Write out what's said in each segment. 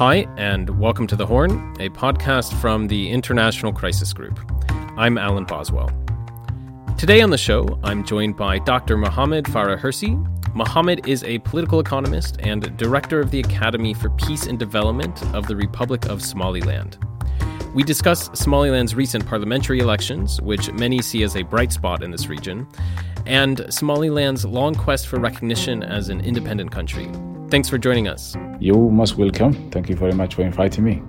Hi, and welcome to The Horn, a podcast from the International Crisis Group. I'm Alan Boswell. Today on the show, I'm joined by Dr. Mohamed Farah Hersi. Mohamed is a political economist and director of the Academy for Peace and Development of the Republic of Somaliland. We discuss Somaliland's recent parliamentary elections, which many see as a bright spot in this region, and Somaliland's long quest for recognition as an independent country. Thanks for joining us. You're most welcome. Thank you very much for inviting me.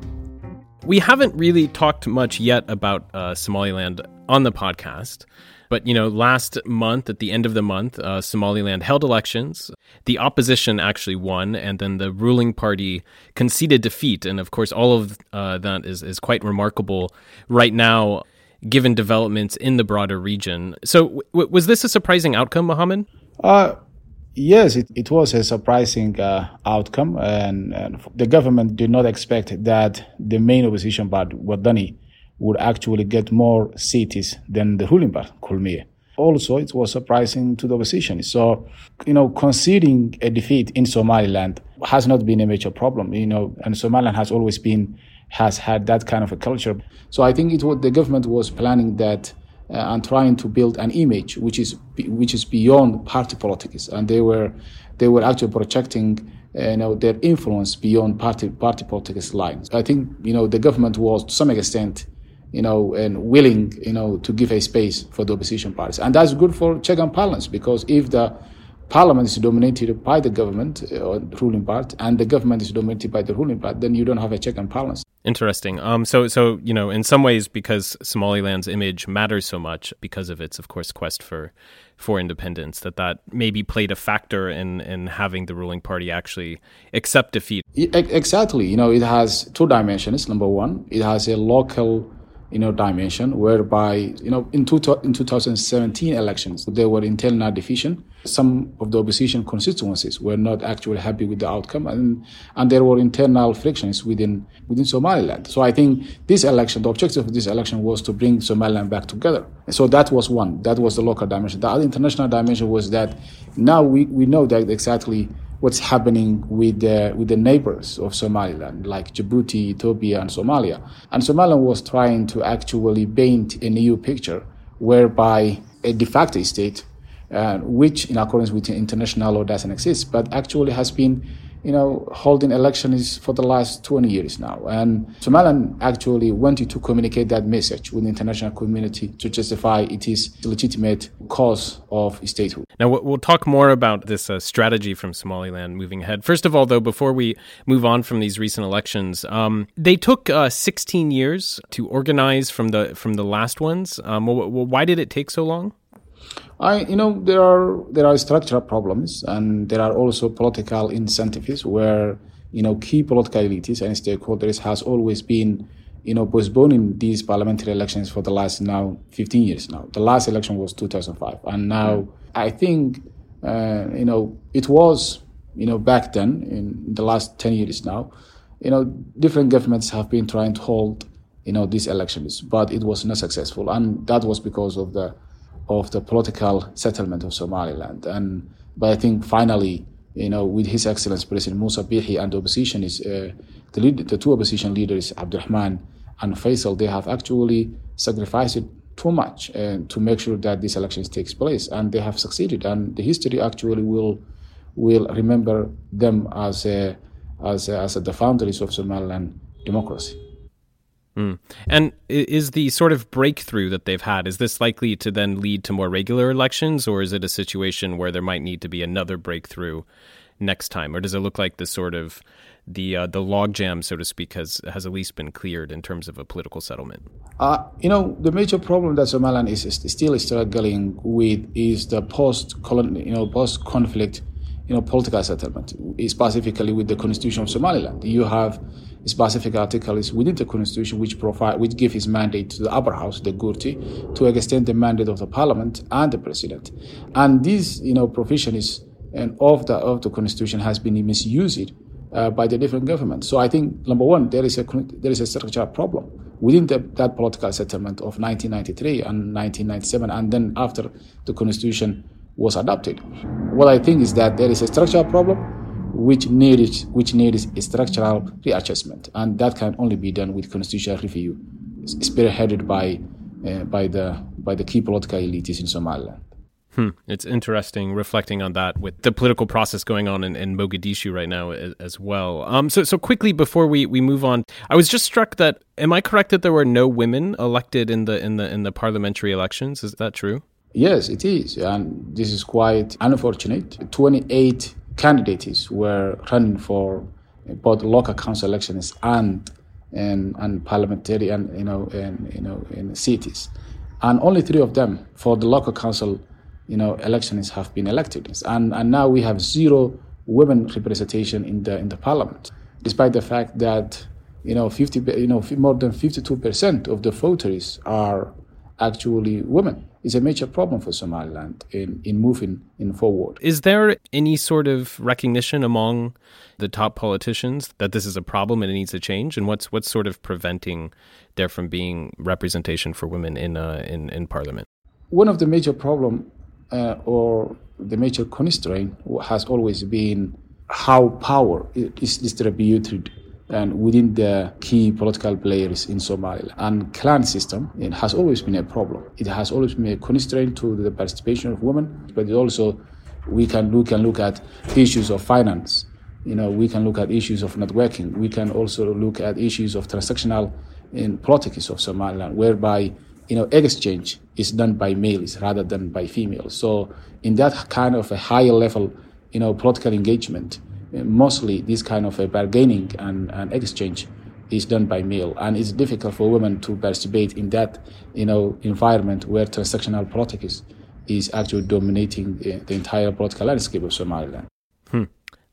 We haven't really talked much yet about uh, Somaliland on the podcast. But, you know, last month, at the end of the month, uh, Somaliland held elections. The opposition actually won, and then the ruling party conceded defeat. And of course, all of uh, that is, is quite remarkable right now, given developments in the broader region. So, w- was this a surprising outcome, Mohamed? Uh, Yes, it, it was a surprising uh, outcome, and, and, the government did not expect that the main opposition party, Wadani, would actually get more seats than the ruling party, Kulmiye. Also, it was surprising to the opposition. So, you know, conceding a defeat in Somaliland has not been a major problem, you know, and Somaliland has always been, has had that kind of a culture. So I think it was, the government was planning that uh, and trying to build an image which is which is beyond party politics, and they were they were actually projecting uh, you know their influence beyond party party politics lines. I think you know the government was to some extent you know and willing you know to give a space for the opposition parties, and that's good for check and balance because if the parliament is dominated by the government or uh, ruling part and the government is dominated by the ruling part then you don't have a check and balance Interesting. Um, so, so you know, in some ways, because Somaliland's image matters so much, because of its, of course, quest for for independence, that that maybe played a factor in in having the ruling party actually accept defeat. Exactly. You know, it has two dimensions. Number one, it has a local you know, dimension, whereby, you know, in, two, in 2017 elections, there were internal division. Some of the opposition constituencies were not actually happy with the outcome, and, and there were internal frictions within, within Somaliland. So I think this election, the objective of this election was to bring Somaliland back together. So that was one, that was the local dimension. The other international dimension was that now we, we know that exactly what's happening with the, with the neighbors of Somaliland, like Djibouti, Ethiopia, and Somalia. And Somaliland was trying to actually paint a new picture whereby a de facto state, uh, which in accordance with international law doesn't exist, but actually has been you know, holding elections for the last 20 years now. And Somaliland actually wanted to communicate that message with the international community to justify its legitimate cause of statehood. Now, we'll talk more about this uh, strategy from Somaliland moving ahead. First of all, though, before we move on from these recent elections, um, they took uh, 16 years to organize from the from the last ones. Um, why did it take so long? I, you know, there are there are structural problems, and there are also political incentives where you know key political elites and stakeholders has always been, you know, postponing these parliamentary elections for the last now 15 years now. The last election was 2005, and now I think, uh, you know, it was, you know, back then in the last 10 years now, you know, different governments have been trying to hold, you know, these elections, but it was not successful, and that was because of the of the political settlement of Somaliland. And but I think finally, you know, with His Excellency President Musa Bihi and the opposition is uh, the lead, the two opposition leaders, Abdurrahman and Faisal, they have actually sacrificed too much uh, to make sure that this elections takes place, and they have succeeded. And the history actually will will remember them as a, as a, as a, the founders of Somaliland democracy. Mm. And is the sort of breakthrough that they've had, is this likely to then lead to more regular elections, or is it a situation where there might need to be another breakthrough next time? Or does it look like the sort of the uh, the logjam, so to speak, has has at least been cleared in terms of a political settlement? Uh, you know, the major problem that Somaliland is, is still struggling with is the post you know post conflict you know political settlement, specifically with the constitution of Somaliland. You have specific articles within the constitution which provide which give his mandate to the upper house, the Gurti, to extend the mandate of the parliament and the president. And this, you know, provision is and of the of the constitution has been misused uh, by the different governments. So I think number one, there is a there is a structural problem within the, that political settlement of 1993 and 1997, and then after the constitution was adopted. What I think is that there is a structural problem which needs which needs a structural readjustment, and that can only be done with constitutional review, spearheaded by uh, by the by the key political elites in Somaliland. Hmm. It's interesting reflecting on that with the political process going on in, in Mogadishu right now as, as, well. Um, so, so quickly before we, we move on, I was just struck that am I correct that there were no women elected in the in the in the parliamentary elections? Is that true? Yes, it is, and this is quite unfortunate. Twenty eight candidates were running for both local council elections and and, and parliamentary and you know and you know in cities, and only three of them for the local council you know, elections have been elected, and and now we have zero women representation in the in the parliament, despite the fact that you know 50 you know more than 52 percent of the voters are actually women. It's a major problem for Somaliland in, in moving in forward. Is there any sort of recognition among the top politicians that this is a problem and it needs to change? And what's what's sort of preventing there from being representation for women in uh, in in parliament? One of the major problem uh, or the major constraint has always been how power is distributed and within the key political players in Somalia. And clan system it has always been a problem. It has always been a constraint to the participation of women, but it also we can look and look at issues of finance. You know, we can look at issues of networking. We can also look at issues of transactional in politics of Somaliland, whereby you know, exchange is done by males rather than by females. So in that kind of a higher level, you know, political engagement, mostly this kind of bargaining and, and exchange is done by male, and it's difficult for women to participate in that, you know, environment where transactional politics is actually dominating the, the entire political landscape of Somaliland. Hmm.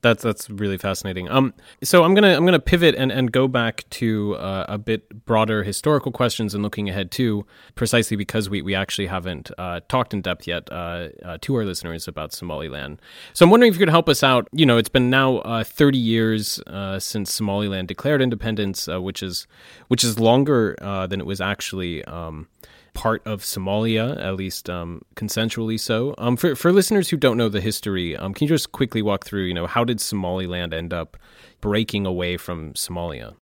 That's that's really fascinating. Um, so I'm gonna I'm gonna pivot and, and go back to uh, a bit broader historical questions and looking ahead too, precisely because we, we actually haven't uh, talked in depth yet uh, uh to our listeners about Somaliland. So I'm wondering if you could help us out. You know, it's been now uh, 30 years uh, since Somaliland declared independence, which is which is longer than it was actually. Um, part of Somalia, at least um, consensually so. Um, for for listeners who don't know the history, um, can you just quickly walk through? You know, how did Somaliland end up breaking away from Somalia?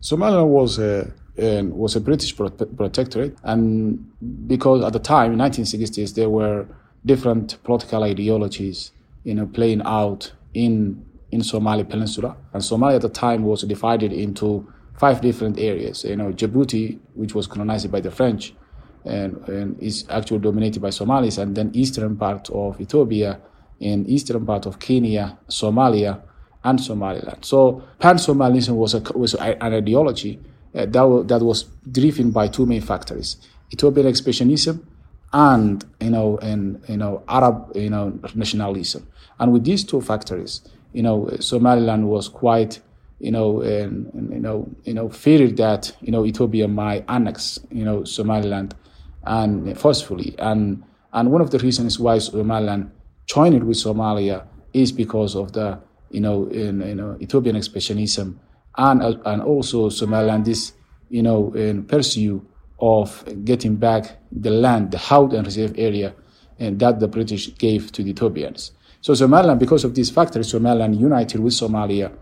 Somalia was a was a British protectorate, and because at the time in 1960s there were different political ideologies, you know, playing out in in Somali Peninsula, and Somalia at the time was divided into five different areas. You know, Djibouti, which was colonized by the French, and, and is actually dominated by Somalis, and then eastern part of Ethiopia, and eastern part of Kenya, Somalia, and Somaliland. So pan-Somalism was, a, was an ideology uh, that, was, that was driven by two main factors: Ethiopian expansionism and you know and you know Arab you know nationalism. And with these two factors, you know Somaliland was quite you know and, and you know you know feared that you know Ethiopia might annex you know Somaliland and eh, forcefully. And and one of the reasons why Somaliland joined with Somalia is because of the you know in, you know Ethiopian expansionism and uh, and also Somaliland this you know in pursuit of getting back the land, the Haud and reserve area, and that the British gave to the Ethiopians. So Somaliland, because of these factors, Somaliland united with Somalia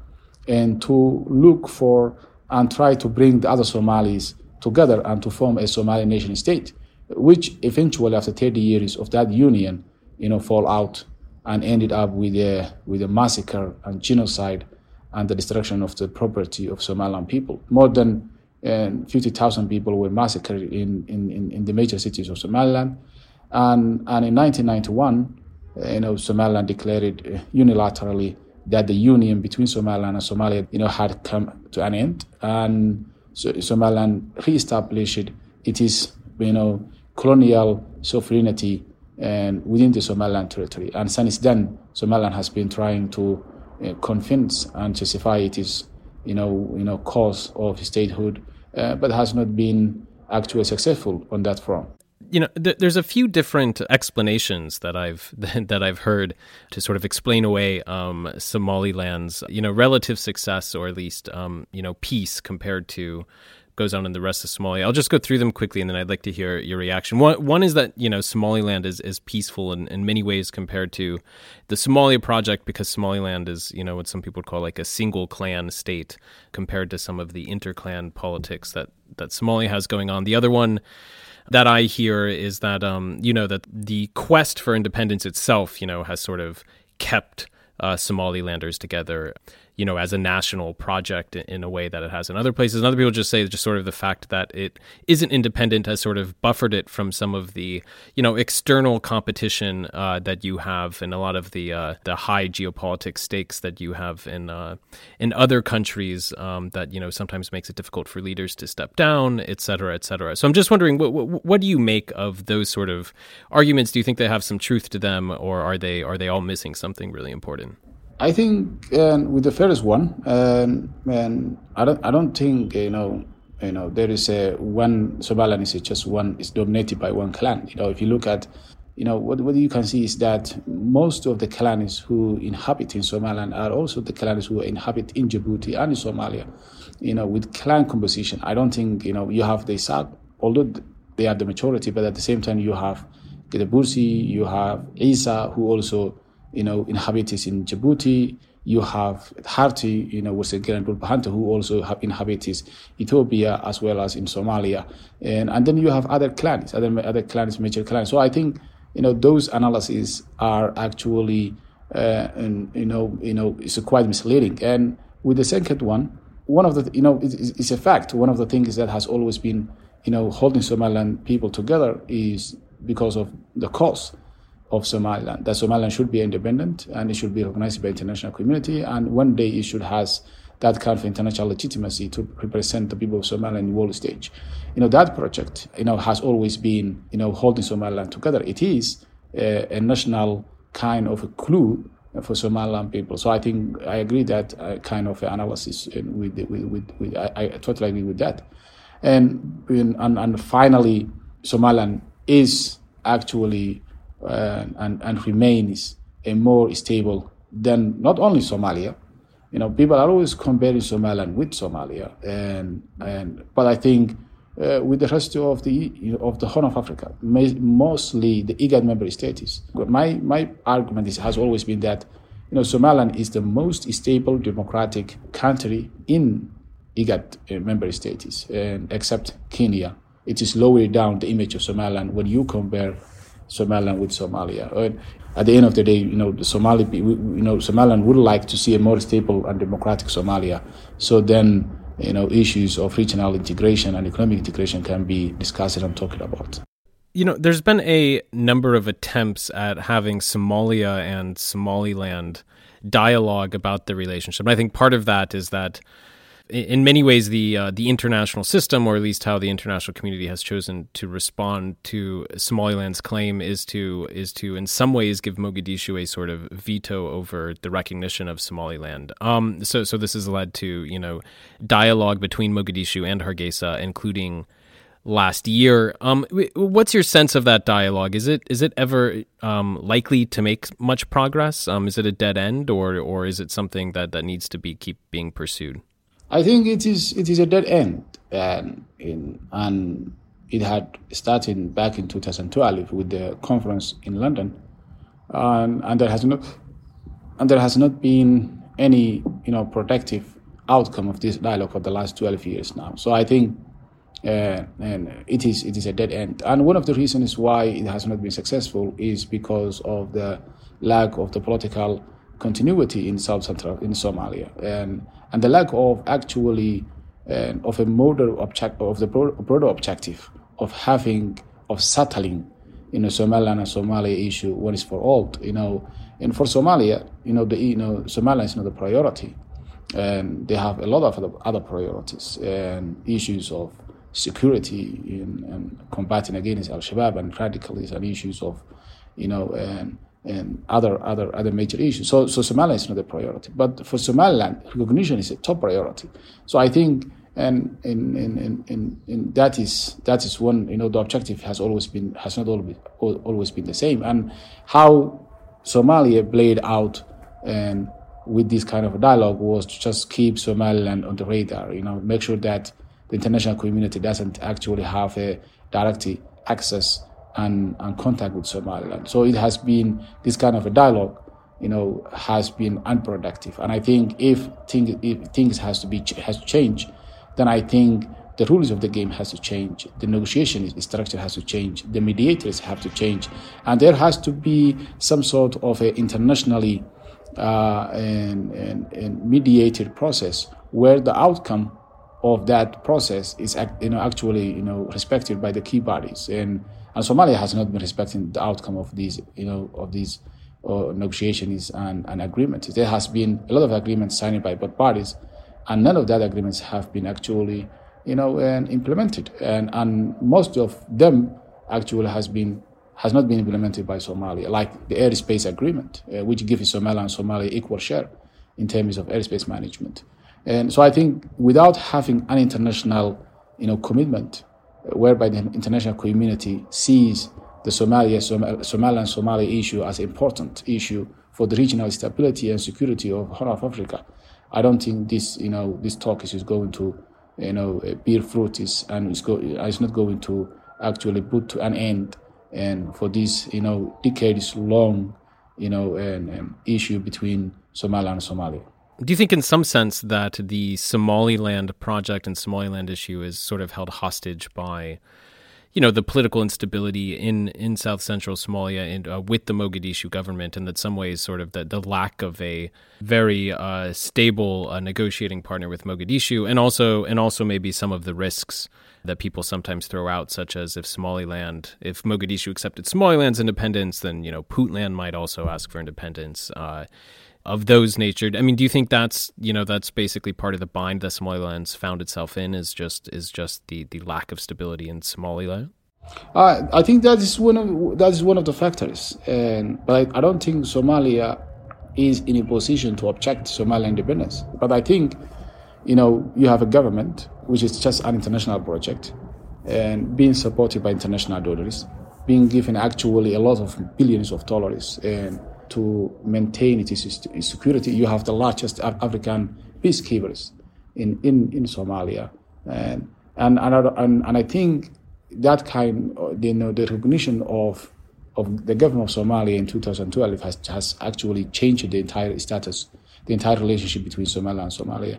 and to look for and try to bring the other Somalis together and to form a Somali nation state which eventually, after 30 years of that union, you know, fall out and ended up with a with a massacre and genocide and the destruction of the property of Somaliland people. More than uh, 50,000 people were massacred in, in, in, the major cities of Somaliland. And, and in 1991, uh, you know, Somaliland declared uh, unilaterally that the union between Somaliland and Somalia, you know, had come to an end. And so Somaliland reestablished it is, you know, colonial sovereignty and within the Somaliland territory. And since then, Somaliland has been trying to uh, convince and justify its, you know, you know, cause of statehood, uh, but has not been actually successful on that front. You know, th- there's a few different explanations that I've that I've heard to sort of explain away um, Somaliland's, you know, relative success or at least, um, you know, peace compared to goes on in the rest of Somalia. I'll just go through them quickly, and then I'd like to hear your reaction. One, one is that you know Somaliland is, is peaceful in, in many ways compared to the Somalia project because Somaliland is you know what some people would call like a single clan state compared to some of the interclan politics that that Somalia has going on. The other one that I hear is that um, you know that the quest for independence itself, you know, has sort of kept uh, Somalilanders together you know, as a national project in a way that it has in other places. And other people just say just sort of the fact that it isn't independent has sort of buffered it from some of the, you know, external competition uh, that you have and a lot of the uh, the high geopolitics stakes that you have in uh, in other countries um, that you know sometimes makes it difficult for leaders to step down, et cetera, et cetera. So I'm just wondering, what, what, what do you make of those sort of arguments? Do you think they have some truth to them, or are they are they all missing something really important? I think uh, with the first one, um, and I don't, I don't think you know, you know, there is a one Somaliland is just one is dominated by one clan. You know, if you look at, you know, what what you can see is that most of the clans who inhabit in Somaliland are also the clans who inhabit in Djibouti and in Somalia. You know, with clan composition, I don't think you know you have the Isaaq, although they are the majority, but at the same time you have the Bursi, you have Isa, who also you know, inhabitants in Djibouti. You have Harti, you know, was a Grand Bahanta who also have inhabitants Ethiopia as well as in Somalia. And, and then you have other clans, other, other clans, major clans. So I think, you know, those analyses are actually, uh, and, you know, you know, it's quite misleading. And with the second one, one of the, you know, it's, it's a fact. One of the things that has always been, you know, holding Somaliland people together is because of the cost of Somaliland. That Somaliland should be independent and it should be recognized by international community. And one day it should has that kind of international legitimacy to represent the people of Somaliland in the world stage. You know, that project, you know, has always been, you know, holding Somaliland together. It is a, a national kind of a clue for Somaliland people. So I think I agree that uh, kind of analysis with, with, with, with I, I, totally agree with that. And, and, and finally, Somaliland is actually uh, and, and remains a more stable than not only Somalia. You know, people are always comparing Somaliland with Somalia, and and but I think uh, with the rest of the of the Horn of Africa, mostly the IGAD member states. My my argument is, has always been that you know Somaliland is the most stable democratic country in IGAD uh, member states, and except Kenya, it is lowering down the image of Somaliland when you compare Somaliland with Somalia. At the end of the day, you know, the Somali, you know, Somaliland would like to see a more stable and democratic Somalia. So then, you know, issues of regional integration and economic integration can be discussed and talked about. You know, there's been a number of attempts at having Somalia and Somaliland dialogue about the relationship. And I think part of that is that in many ways the uh, the international system, or at least how the international community has chosen to respond to Somaliland's claim, is to is to in some ways give Mogadishu a sort of veto over the recognition of Somaliland. Um, so so this has led to you know dialogue between Mogadishu and Hargeisa, including last year. Um, what's your sense of that dialogue? Is it is it ever um, likely to make much progress? Um, is it a dead end, or or is it something that, that needs to be keep being pursued? I think it is it is a dead end, and in, and it had started back in 2012 with the conference in London, and, and there has not and there has not been any you know productive outcome of this dialogue for the last 12 years now. So I think uh, and it is it is a dead end. And one of the reasons why it has not been successful is because of the lack of the political continuity in South Central in Somalia, and and the lack of actually uh, of a broader object of the broader objective of having of settling you know Somalia and Somalia issue once for all. You know, and for Somalia, you know the you know Somalia is not a priority, and they have a lot of other priorities and issues of security in, and combating against Al Shabaab and radicalism and issues of you know and and other other other major issues. So so Somalia is not a priority, but for Somaliland, recognition is a top priority. So I think and in in, in, in, that is that is one you know the objective has always been has not always always been the same and how Somalia played out and with this kind of dialogue was to just keep Somaliland on the radar you know make sure that the international community doesn't actually have a direct access and, and contact with Somaliland. So it has been this kind of a dialogue, you know, has been unproductive. And I think if, thing, if things has to be has to change, then I think the rules of the game has to change. The negotiation structure has to change. The mediators have to change, and there has to be some sort of a internationally uh, and, and, and mediated process where the outcome of that process is you know actually you know respected by the key bodies and and Somalia has not been respecting the outcome of these you know of these uh, negotiations and, and agreements. There has been a lot of agreements signed by both parties, and none of that agreements have been actually you know and implemented, and and most of them actually has been has not been implemented by Somalia, like the airspace agreement, uh, which gives Somalia and Somalia equal share in terms of airspace management. And so I think without having an international, you know, commitment whereby the international community sees the Somalia, Som- Somaliland Somalia issue as important issue for the regional stability and security of Horn of Africa, I don't think this, you know, this talk is going to, you know, uh, bear fruit is, and it's, go, it's not going to actually put to an end and for this, you know, decades long, you know, an, an issue between Somalia and Somalia. Do you think, in some sense, that the Somaliland project and Somaliland issue is sort of held hostage by, you know, the political instability in, in South Central Somalia and uh, with the Mogadishu government, and that some ways, sort of the, the lack of a very uh, stable uh, negotiating partner with Mogadishu, and also and also maybe some of the risks that people sometimes throw out, such as if Somaliland, if Mogadishu accepted Somaliland's independence, then you know Puntland might also ask for independence. Uh, of those nature. I mean, do you think that's you know that's basically part of the bind that Somaliland's found itself in is just is just the the lack of stability in Somaliland? Uh, I think that is one of that is one of the factors, and but I, I don't think Somalia is in a position to object to Somaliland independence. But I think, you know, you have a government which is just an international project, and being supported by international donors, being given actually a lot of billions of dollars, and to maintain its security. You have the largest African peacekeepers in, in, in Somalia. And, and, and, and I think that kind, you know, the recognition of, of the government of Somalia in 2012 has, has actually changed the entire status, the entire relationship between Somalia and Somalia.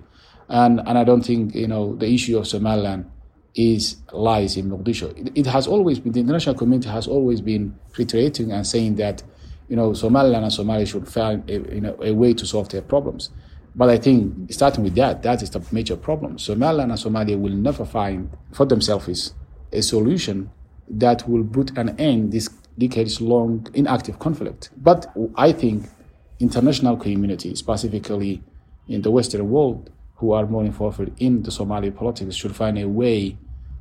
And, and I don't think, you know, the issue of Somaliland is lies in Mogadishu. It, it, has always been, the international community has always been reiterating and saying that you know, Somaliland and Somalia should find a, you know, a way to solve their problems. But I think starting with that, that is the major problem. Somaliland and Somalia will never find for themselves a solution that will put an end this decades-long inactive conflict. But I think international community, specifically in the Western world, who are more involved in the Somali politics, should find a way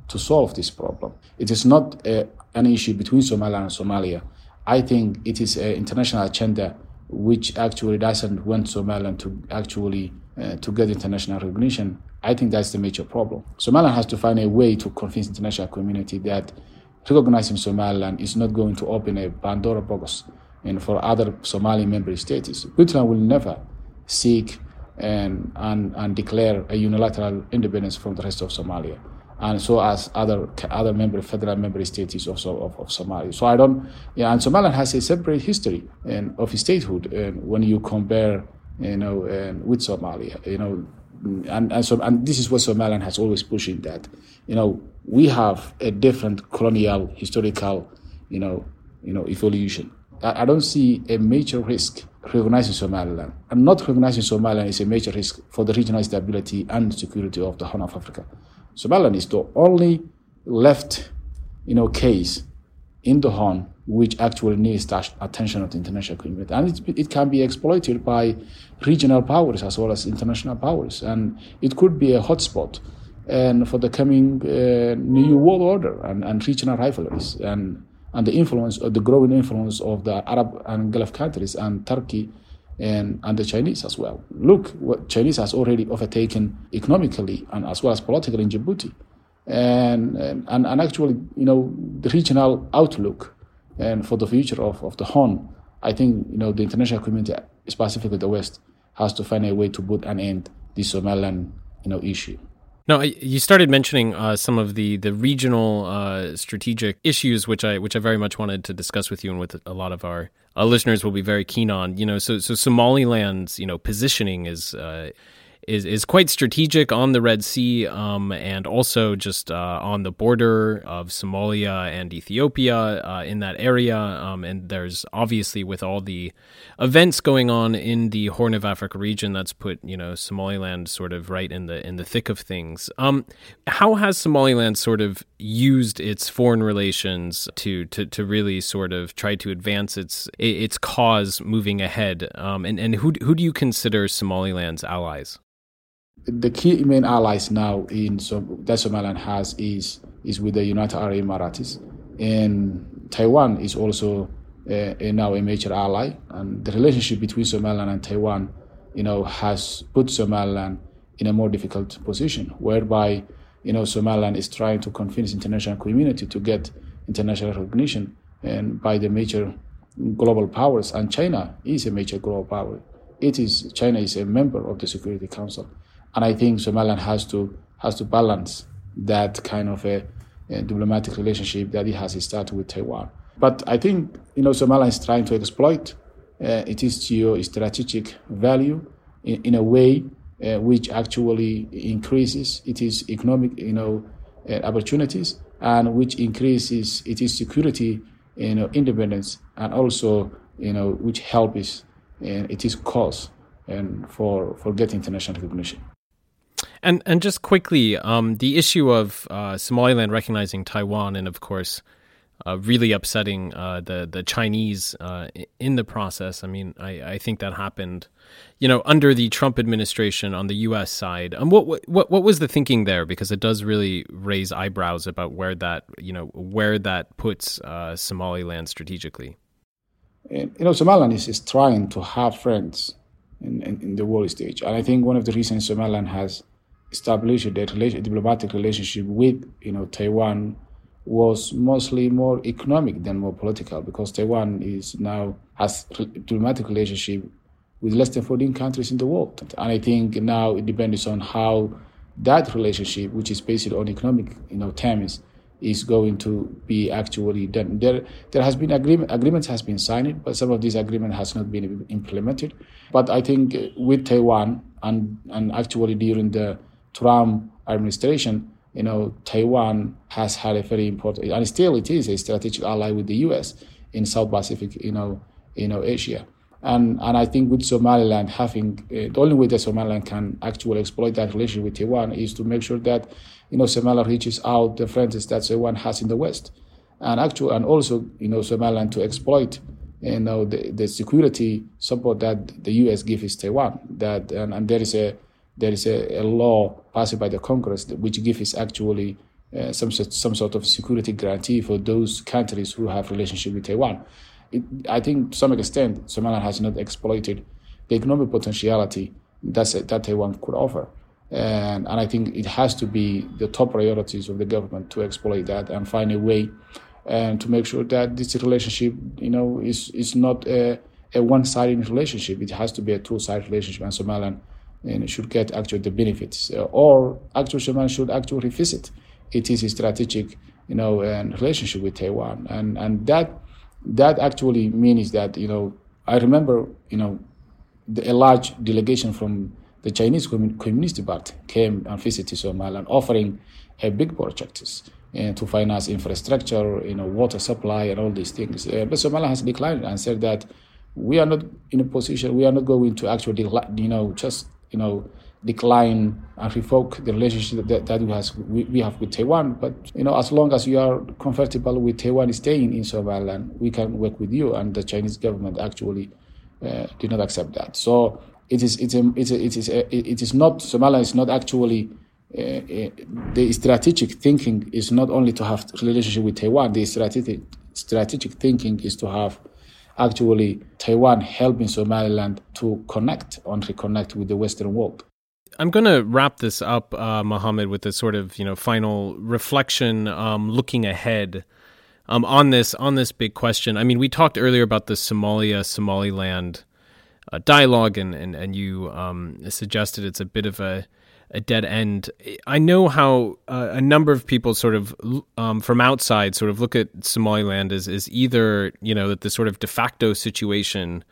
to solve this problem. It is not a, an issue between Somalia and Somalia. I think it is an international agenda which actually doesn't want Somaliland to actually uh, to get international recognition. I think that's the major problem. Somaliland has to find a way to convince international community that recognizing Somaliland is not going to open a Pandora box and for other Somali member states. Puntland will never seek and, and, and declare a unilateral independence from the rest of Somalia and so as other other member federal member states also of, of Somalia. So I don't, yeah, and Somaliland has a separate history and of statehood and when you compare, you know, and with Somalia, you know, and and so and this is what Somaliland has always pushing that, you know, we have a different colonial historical, you know, you know, evolution. I, I don't see a major risk recognizing Somaliland. And not recognizing Somaliland is a major risk for the regional stability and security of the Horn of Africa. Somaliland is the only left, you know, case in the Horn which actually needs that attention of the international community, and it, it can be exploited by regional powers as well as international powers, and it could be a hotspot and for the coming uh, new world order and, and regional rivalries and and the influence the growing influence of the Arab and Gulf countries and Turkey and, and the Chinese as well. Look, what Chinese has already overtaken economically and as well as politically in Djibouti. And, and, and actually, you know, the regional outlook and for the future of, of the Horn, I think, you know, the international community, specifically the West, has to find a way to put an end to the Somaliland, you know, issue. No, you started mentioning uh, some of the the regional uh, strategic issues, which I which I very much wanted to discuss with you and with a lot of our uh, listeners will be very keen on. You know, so so Somaliland's you know positioning is uh, is is quite strategic on the Red Sea um, and also just uh, on the border of Somalia and Ethiopia uh, in that area. Um, and there's obviously with all the events going on in the Horn of Africa region, that's put you know Somaliland sort of right in the in the thick of things. Um, how has Somaliland sort of used its foreign relations to to to really sort of try to advance its its cause moving ahead? Um, and and who who do you consider Somaliland's allies? The key main allies now in that Somaliland has is is with the United Arab Emirates, and Taiwan is also uh, now a major ally. And the relationship between Somaliland and Taiwan, you know, has put Somaliland in a more difficult position, whereby you know Somaliland is trying to convince international community to get international recognition and by the major global powers, and China is a major global power. It is China is a member of the Security Council. And I think Somaliland has to has to balance that kind of a, a diplomatic relationship that it has started with Taiwan. But I think you know Somaliland is trying to exploit uh, its geo-strategic value in, in a way uh, which actually increases its economic you know uh, opportunities and which increases its security you know independence and also you know which helps in its cause and for for getting international recognition. And and just quickly, um, the issue of uh, Somaliland recognizing Taiwan, and of course, uh, really upsetting uh, the the Chinese uh, in the process. I mean, I, I think that happened, you know, under the Trump administration on the U.S. side. Um, what what what was the thinking there? Because it does really raise eyebrows about where that you know where that puts uh, Somaliland strategically. You know, Somaliland is, is trying to have friends in, in, in the world stage, and I think one of the reasons Somaliland has established a diplomatic relationship with you know Taiwan was mostly more economic than more political because Taiwan is now has diplomatic relationship with less than 14 countries in the world. And I think now it depends on how that relationship, which is based on economic you know terms, is going to be actually done. There, there has been agreement, agreements has been signed, but some of these agreement has not been implemented. But I think with Taiwan and and actually during the Trump administration, you know, Taiwan has had a very important, and still it is a strategic ally with the U.S. in South Pacific, you know, you know, Asia. And and I think with Somaliland having uh, the only way that Somaliland can actually exploit that relationship with Taiwan is to make sure that you know Somaliland reaches out the friends that Taiwan has in the West, and actually and also you know Somaliland to exploit you know the, the security support that the U.S. gives Taiwan. That and, and there is a there is a, a law passed by the Congress which gives actually uh, some some sort of security guarantee for those countries who have relationship with Taiwan. It, I think to some extent, Somalia has not exploited the economic potentiality that that Taiwan could offer, and and I think it has to be the top priorities of the government to exploit that and find a way, and to make sure that this relationship, you know, is is not a, a one-sided relationship. It has to be a two-sided relationship, and Somaliland and should get actually the benefits. Uh, or actually, Japan should actually revisit it is a strategic, you know, and relationship with Taiwan, and and that that actually means that you know I remember you know the, a large delegation from the Chinese Communist Party came and visited Somaliland, offering a big projects uh, to finance infrastructure, you know, water supply and all these things. Uh, but Somalia has declined and said that we are not in a position, we are not going to actually, you know, just you know, decline and revoke the relationship that, that we, has, we, we, have with Taiwan. But, you know, as long as you are comfortable with Taiwan staying in Somaliland, we can work with you. And the Chinese government actually uh, did not accept that. So it is, it's a, it's a, it, is a, it is not, Somaliland is not actually, uh, uh, the strategic thinking is not only to have relationship with Taiwan, the strategic, strategic thinking is to have actually Taiwan helping Somaliland to connect and reconnect with the Western world. I'm going to wrap this up, uh, Mohamed, with a sort of you know final reflection, um, looking ahead um, on this on this big question. I mean, we talked earlier about the Somalia Somaliland uh, dialogue, and and and you um, suggested it's a bit of a a dead end. I know how uh, a number of people sort of um, from outside sort of look at Somaliland as, as either, you know, that the sort of de facto situation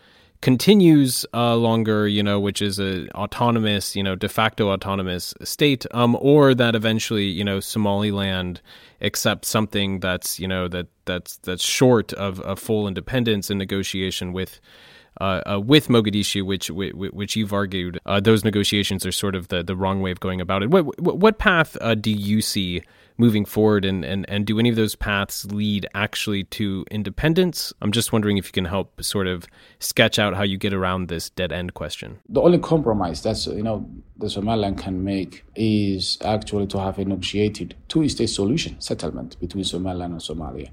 continues uh, longer, you know, which is a autonomous, you know, de facto autonomous state, um, or that eventually, you know, Somaliland accepts something that's, you know, that that's that's short of, of full independence and negotiation with uh, uh, with Mogadishu, which which you've argued uh, those negotiations are sort of the, the wrong way of going about it. What what path uh, do you see moving forward, and, and and do any of those paths lead actually to independence? I'm just wondering if you can help sort of sketch out how you get around this dead end question. The only compromise that's you know the Somaliland can make is actually to have a negotiated two-state solution settlement between Somaliland and Somalia.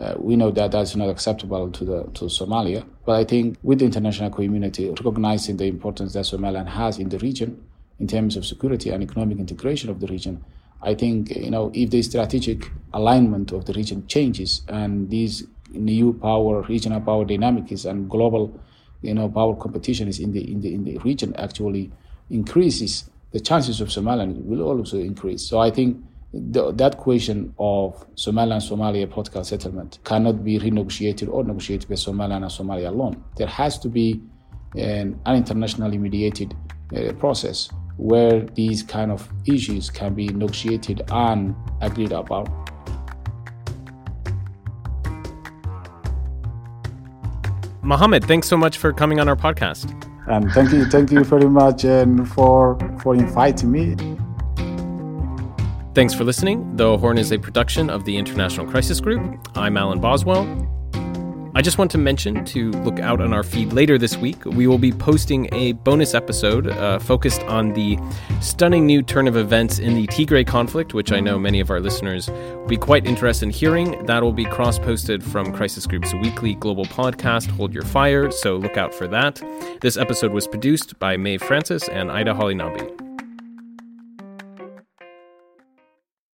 Uh, we know that that's not acceptable to the to Somalia, but I think with the international community recognizing the importance that Somaliland has in the region in terms of security and economic integration of the region, I think you know if the strategic alignment of the region changes and these new power, regional power dynamics and global, you know, power competition is in the in the in the region actually increases, the chances of Somaliland will also increase. So I think the, that question of Somaliland Somalia political settlement cannot be renegotiated or negotiated by Somaliland and Somalia alone. There has to be an, an internationally mediated uh, process where these kind of issues can be negotiated and agreed about. Mohamed, thanks so much for coming on our podcast. And thank you, thank you very much and for for inviting me. Thanks for listening. The Horn is a production of the International Crisis Group. I'm Alan Boswell. I just want to mention to look out on our feed later this week. We will be posting a bonus episode uh, focused on the stunning new turn of events in the Tigray conflict, which I know many of our listeners will be quite interested in hearing. That will be cross posted from Crisis Group's weekly global podcast, Hold Your Fire, so look out for that. This episode was produced by Mae Francis and Ida Holly Nabi.